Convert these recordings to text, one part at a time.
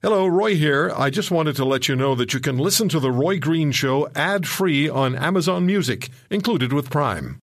Hello, Roy here. I just wanted to let you know that you can listen to The Roy Green Show ad free on Amazon Music, included with Prime.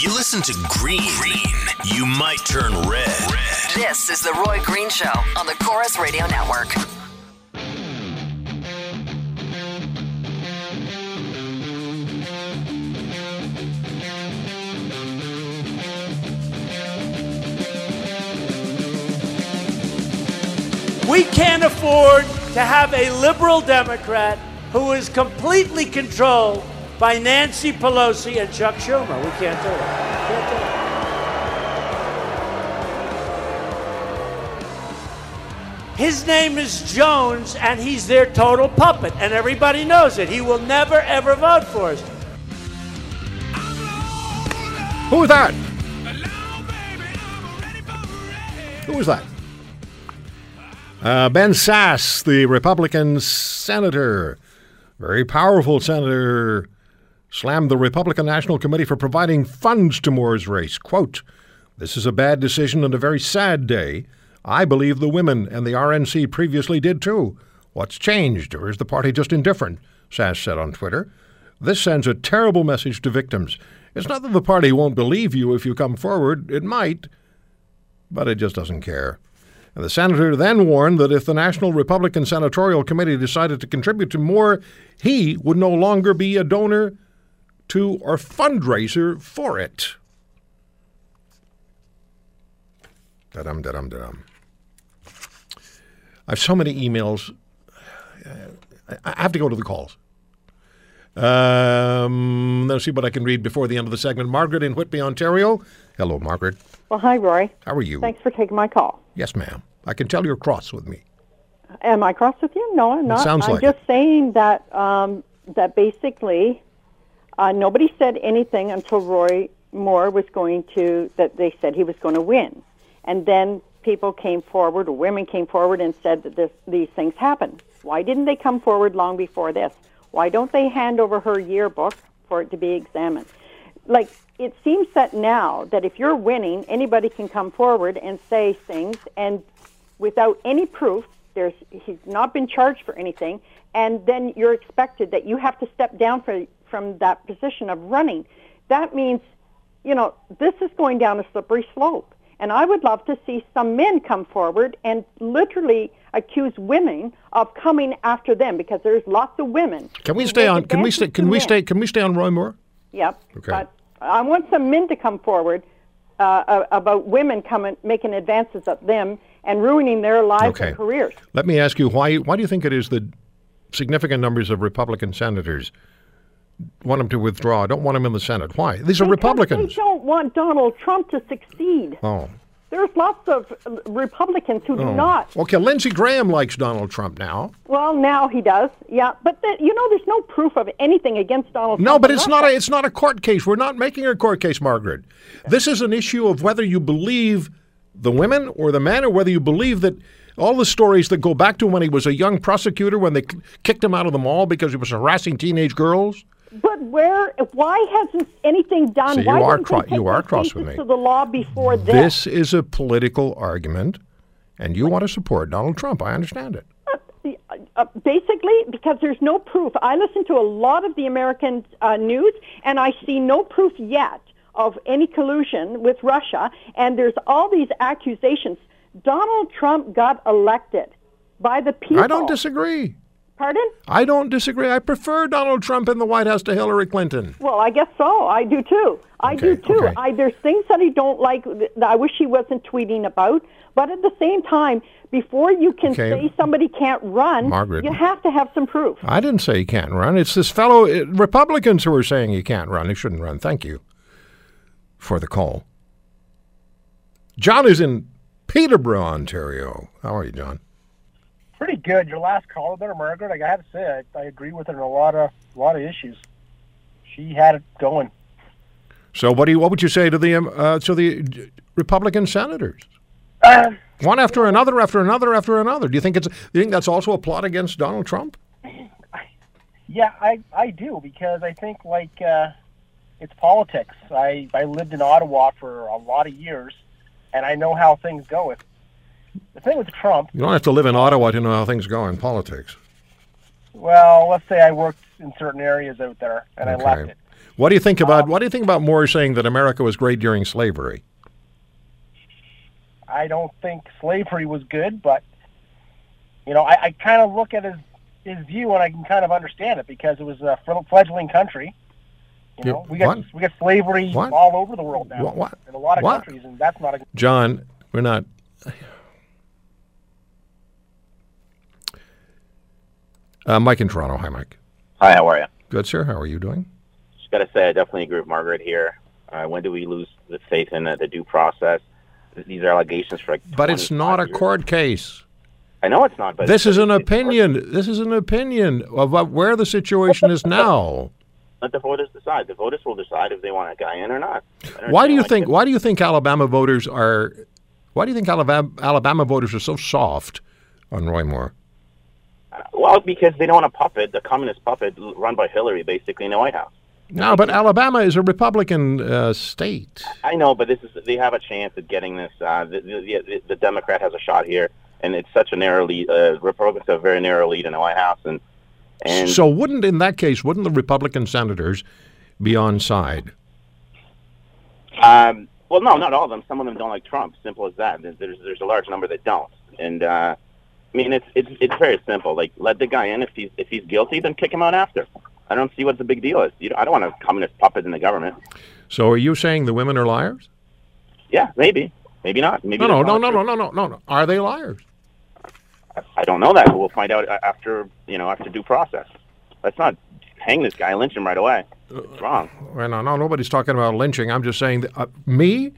You listen to Green, Green. you might turn red. red. This is The Roy Green Show on the Corus Radio Network. We can't afford to have a liberal Democrat who is completely controlled by Nancy Pelosi and Chuck Schumer. We can't do it. Can't do it. His name is Jones, and he's their total puppet, and everybody knows it. He will never, ever vote for us. Who was that? Who was that? Uh, ben Sasse, the Republican senator, very powerful senator, slammed the Republican National Committee for providing funds to Moore's race. Quote, This is a bad decision and a very sad day. I believe the women and the RNC previously did too. What's changed, or is the party just indifferent? Sasse said on Twitter. This sends a terrible message to victims. It's not that the party won't believe you if you come forward, it might, but it just doesn't care. And the senator then warned that if the National Republican Senatorial Committee decided to contribute to Moore, he would no longer be a donor to or fundraiser for it. Da-dum, da-dum, da-dum. I have so many emails. I have to go to the calls. Um, let's see what I can read before the end of the segment. Margaret in Whitby, Ontario. Hello, Margaret. Well, hi, Roy. How are you? Thanks for taking my call. Yes, ma'am. I can tell you're cross with me. Am I cross with you? No, I'm not. sounds I'm like just saying that um, that basically uh, nobody said anything until Roy Moore was going to that they said he was going to win, and then people came forward, or women came forward and said that this, these things happen. Why didn't they come forward long before this? Why don't they hand over her yearbook for it to be examined? Like it seems that now that if you're winning, anybody can come forward and say things, and without any proof, there's he's not been charged for anything, and then you're expected that you have to step down for, from that position of running. That means, you know, this is going down a slippery slope. And I would love to see some men come forward and literally accuse women of coming after them because there's lots of women. Can we stay on? Can we stay? Can we men. stay? Can we stay on Roy Moore? Yep. Okay. But I want some men to come forward uh, about women coming making advances at them and ruining their lives Okay. and careers. Let me ask you why? Why do you think it is that significant numbers of Republican senators want him to withdraw? Don't want him in the Senate. Why? These are Because Republicans. They don't want Donald Trump to succeed. Oh. There's lots of Republicans who do Oh. not. Okay, Lindsey Graham likes Donald Trump now. Well, now he does. Yeah, but the, you know, there's no proof of anything against Donald No, Trump. but it's not a it's not a court case. We're not making a court case, Margaret. This is an issue of whether you believe the women or the men, or whether you believe that all the stories that go back to when he was a young prosecutor, when they kicked him out of the mall because he was harassing teenage girls. But where? Why hasn't anything done? See, you why are cro- you are cross with me. To the law before this. This is a political argument, and you want to support Donald Trump. I understand it. Uh, basically, because there's no proof. I listen to a lot of the American uh, news, and I see no proof yet of any collusion with Russia. And there's all these accusations. Donald Trump got elected by the people. I don't disagree. Pardon? I don't disagree. I prefer Donald Trump in the White House to Hillary Clinton. Well, I guess so. I do too. I do too. okay. I, there's things that I don't like. That I wish he wasn't tweeting about. But at the same time, before you can Okay. say somebody can't run, Margaret. you have to have some proof. I didn't say he can't run. It's this fellow uh, Republicans who are saying he can't run. He shouldn't run. Thank you for the call. John is in Peterborough, Ontario. How are you, John? Pretty good. Your last caller there, Margaret, I got to say, I, I agree with her on a lot of a lot of issues. She had it going. So, what do you, what would you say to the um, uh, to the Republican senators? Uh, One after another, after another, after another. Do you think it's? Do you think that's also a plot against Donald Trump? yeah, I I do because I think like uh, it's politics. I I lived in Ottawa for a lot of years, and I know how things go. If the thing with Trump, You don't have to live in Ottawa to know how things go in politics. well, let's say I worked in certain areas out there and I left it. What do you think about um, what do you think about Moore saying that America was great during slavery? I don't think slavery was good, but you know, I, I kind of look at his his view and I can kind of understand it because it was a fledgling country. You know, we got what? we got slavery What? all over the world now What- what? in a lot of What? countries, and that's not a John, we're not. Uh, Mike in Toronto. Hi, Mike. Hi, how are you? Good, sir. How are you doing? Just got to say, I definitely agree with Margaret here. Uh, when do we lose the faith in uh, the due process? These are allegations for like. But it's not 25 a court case. I know it's not, but This is an it's- it's- opinion. This is an opinion of what- where the situation is now. Let the voters decide. The voters will decide if they want a guy in or not. Why do you think? it. Why do you think Alabama voters are? Why do you think Alabama, Alabama voters are so soft on Roy Moore? Well, because they don't want a puppet, the communist puppet run by Hillary, basically in the White House. No, but Alabama is a Republican uh, state. I know, but this is they have a chance at getting this. Uh, the, the, the, the Democrat has a shot here, and it's such a narrow lead. Uh, Republicans have a very narrow lead in the White House, and and So wouldn't in that case wouldn't the Republican senators be on side? Um, well, no, not all of them. Some of them don't like Trump. Simple as that. There's there's, there's a large number that don't. And uh, I mean, it's it's it's very simple. Like, let the guy in. If he's if he's guilty, then kick him out after. I don't see what the big deal is. You know, I don't want a communist puppet in the government. So are you saying the women are liars? Yeah, maybe, maybe not. Maybe No, no, no, no, no, no, no, no, no. Are they liars? I don't know that. We'll find out after you know after due process. Let's not hang this guy, lynch him right away. It's wrong. Well, no, no, nobody's talking about lynching. I'm just saying that uh, me,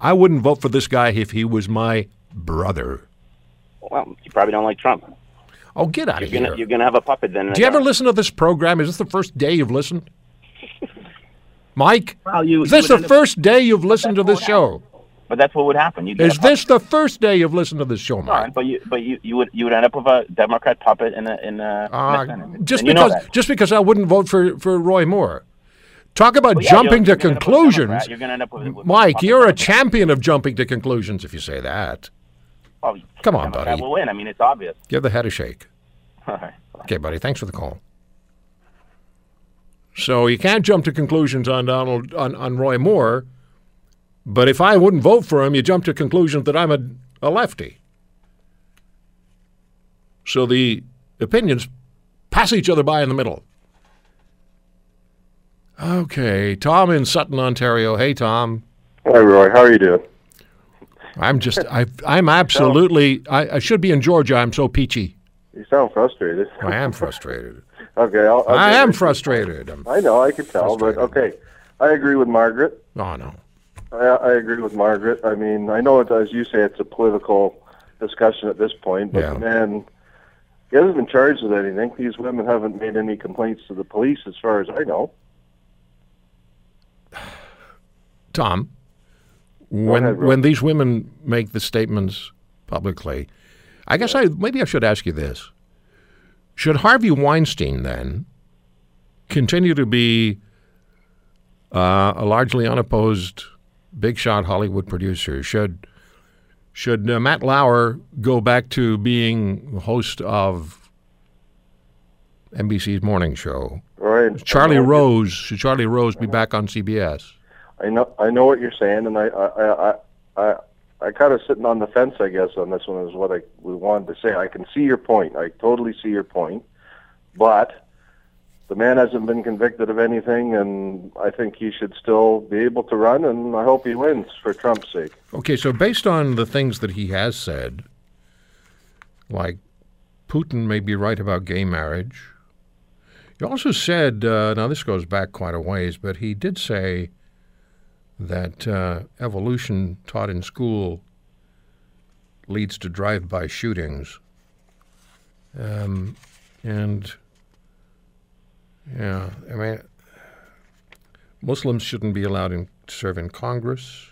I wouldn't vote for this guy if he was my brother. Well, you probably don't like Trump. Oh, get out of You're here. gonna you're gonna have a puppet then. Do you ever listen to this program? Is this the first day you've listened? Mike, Well, you- is this you the would up- first day you've listened to this show? But that's what would happen. You get Is a puppet. this the first day you've listened to this show, Mike? right, but you but you, you would you would end up with a Democrat puppet in a in a, Uh, Senate. just And you know because just because I wouldn't vote for, for Roy Moore. Talk about Well, yeah, jumping you're- to you're gonna end up with conclusions. You're gonna end up with- with Mike, you're a champion of jumping to conclusions if you say that. Oh, Come on, buddy. buddy. will win. I mean, it's obvious. Give the head a shake. All right. Okay, buddy. Thanks for the call. So you can't jump to conclusions on Donald on, on Roy Moore, but if I wouldn't vote for him, you jump to conclusions that I'm a, a lefty. So the opinions pass each other by in the middle. Okay, Tom in Sutton, Ontario. Hey, Tom. Hi, Roy. How are you doing? I'm just I I'm absolutely I, I should be in Georgia. I'm so peachy. You sound frustrated. Oh, I am frustrated. Okay, I'll, I'll I am frustrated. I'm, I know, I can tell, but okay. I agree with Margaret. oh no. I, I agree with Margaret. I mean, I know it, as you say, it's a political discussion at this point, but Yeah. man, he hasn't been charged with anything. These women haven't made any complaints to the police, as far as I know. Tom, when ahead, when these women make the statements publicly, I guess I maybe I should ask you this: Should Harvey Weinstein then continue to be uh, a largely unopposed big shot Hollywood producer? Should should uh, Matt Lauer go back to being host of NBC's morning show? Roy, Charlie Rose should Charlie Rose be back on CBS? I know, I know what you're saying, and I, I, I, I, I, kind of sitting on the fence, I guess, on this one is what I we wanted to say. I can see your point. I totally see your point, but the man hasn't been convicted of anything, and I think he should still be able to run, and I hope he wins for Trump's sake. Okay, so based on the things that he has said, like Putin may be right about gay marriage. He also said, uh, now this goes back quite a ways, but he did say that uh, evolution taught in school leads to drive-by shootings. Um, and yeah, I mean, Muslims shouldn't be allowed in, to serve in Congress.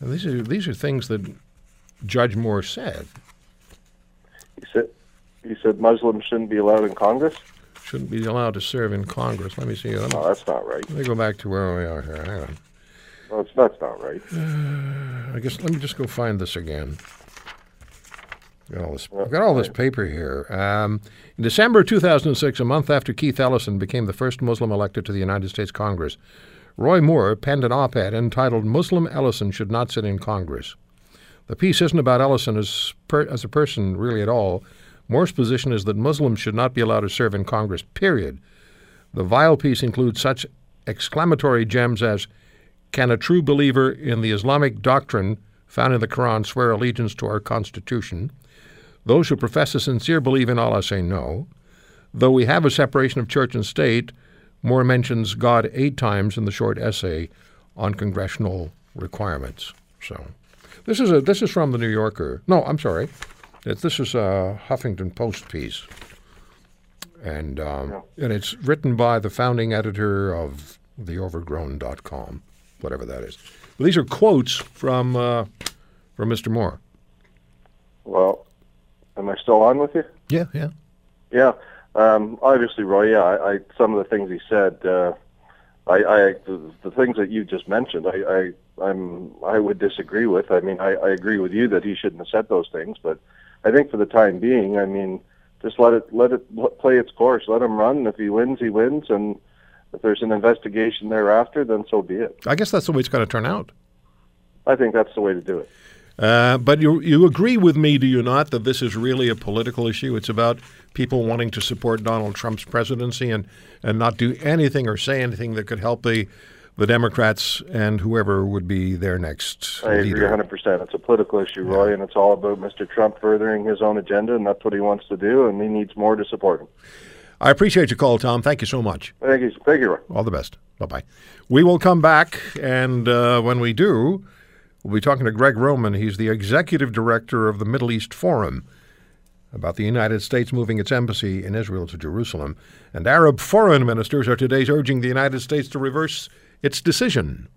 And these are these are things that Judge Moore said He said, he said Muslims shouldn't be allowed in Congress. Shouldn't be allowed to serve in Congress. Let me see. Let me, No, that's not right. let me go back to where we are here. Hang on. No, it's, that's not right. I guess let me just go find this again. Got all this, I've got all this paper here. Um, in December 2006, a month after Keith Ellison became the first Muslim elected to the United States Congress, Roy Moore penned an op ed entitled Muslim Ellison Should Not Sit in Congress. The piece isn't about Ellison as, per, as a person, really, at all. Moore's position is that Muslims should not be allowed to serve in Congress, period. The vile piece includes such exclamatory gems as Can a true believer in the Islamic doctrine found in the Quran swear allegiance to our Constitution? Those who profess a sincere belief in Allah say no. Though we have a separation of church and state, Moore mentions God eight times in the short essay on congressional requirements. So, this is a this is from the New Yorker. No, I'm sorry, this is a Huffington Post piece, and um, and it's written by the founding editor of theovergrown.com, whatever that is. But these are quotes from uh, from Mr. Moore. Well, am I still on with you? Yeah, yeah. Yeah. Um, obviously, Roy. Yeah, I, I some of the things he said. Uh, I, I the, the things that you just mentioned. I, I I'm I would disagree with. I mean, I, I agree with you that he shouldn't have said those things. But I think for the time being, I mean, just let it let it play its course. Let him run. If he wins, he wins, and if there's an investigation thereafter, then so be it. I guess that's the way it's going to turn out. I think that's the way to do it. Uh, but you you agree with me, do you not, that this is really a political issue? It's about people wanting to support Donald Trump's presidency and, and not do anything or say anything that could help the the Democrats and whoever would be their next I agree leader. 100%. It's a political issue, Roy, and it's all about Mr. Trump furthering his own agenda, and that's what he wants to do, and he needs Moore to support him. I appreciate your call, Tom. Thank you so much. Thank you, thank you, Roy. All the best. Bye bye. We will come back, and uh, when we do, we'll be talking to Gregg Roman. He's the executive director of the Middle East Forum about the United States moving its embassy in Israel to Jerusalem. And Arab foreign ministers are today urging the United States to reverse its decision.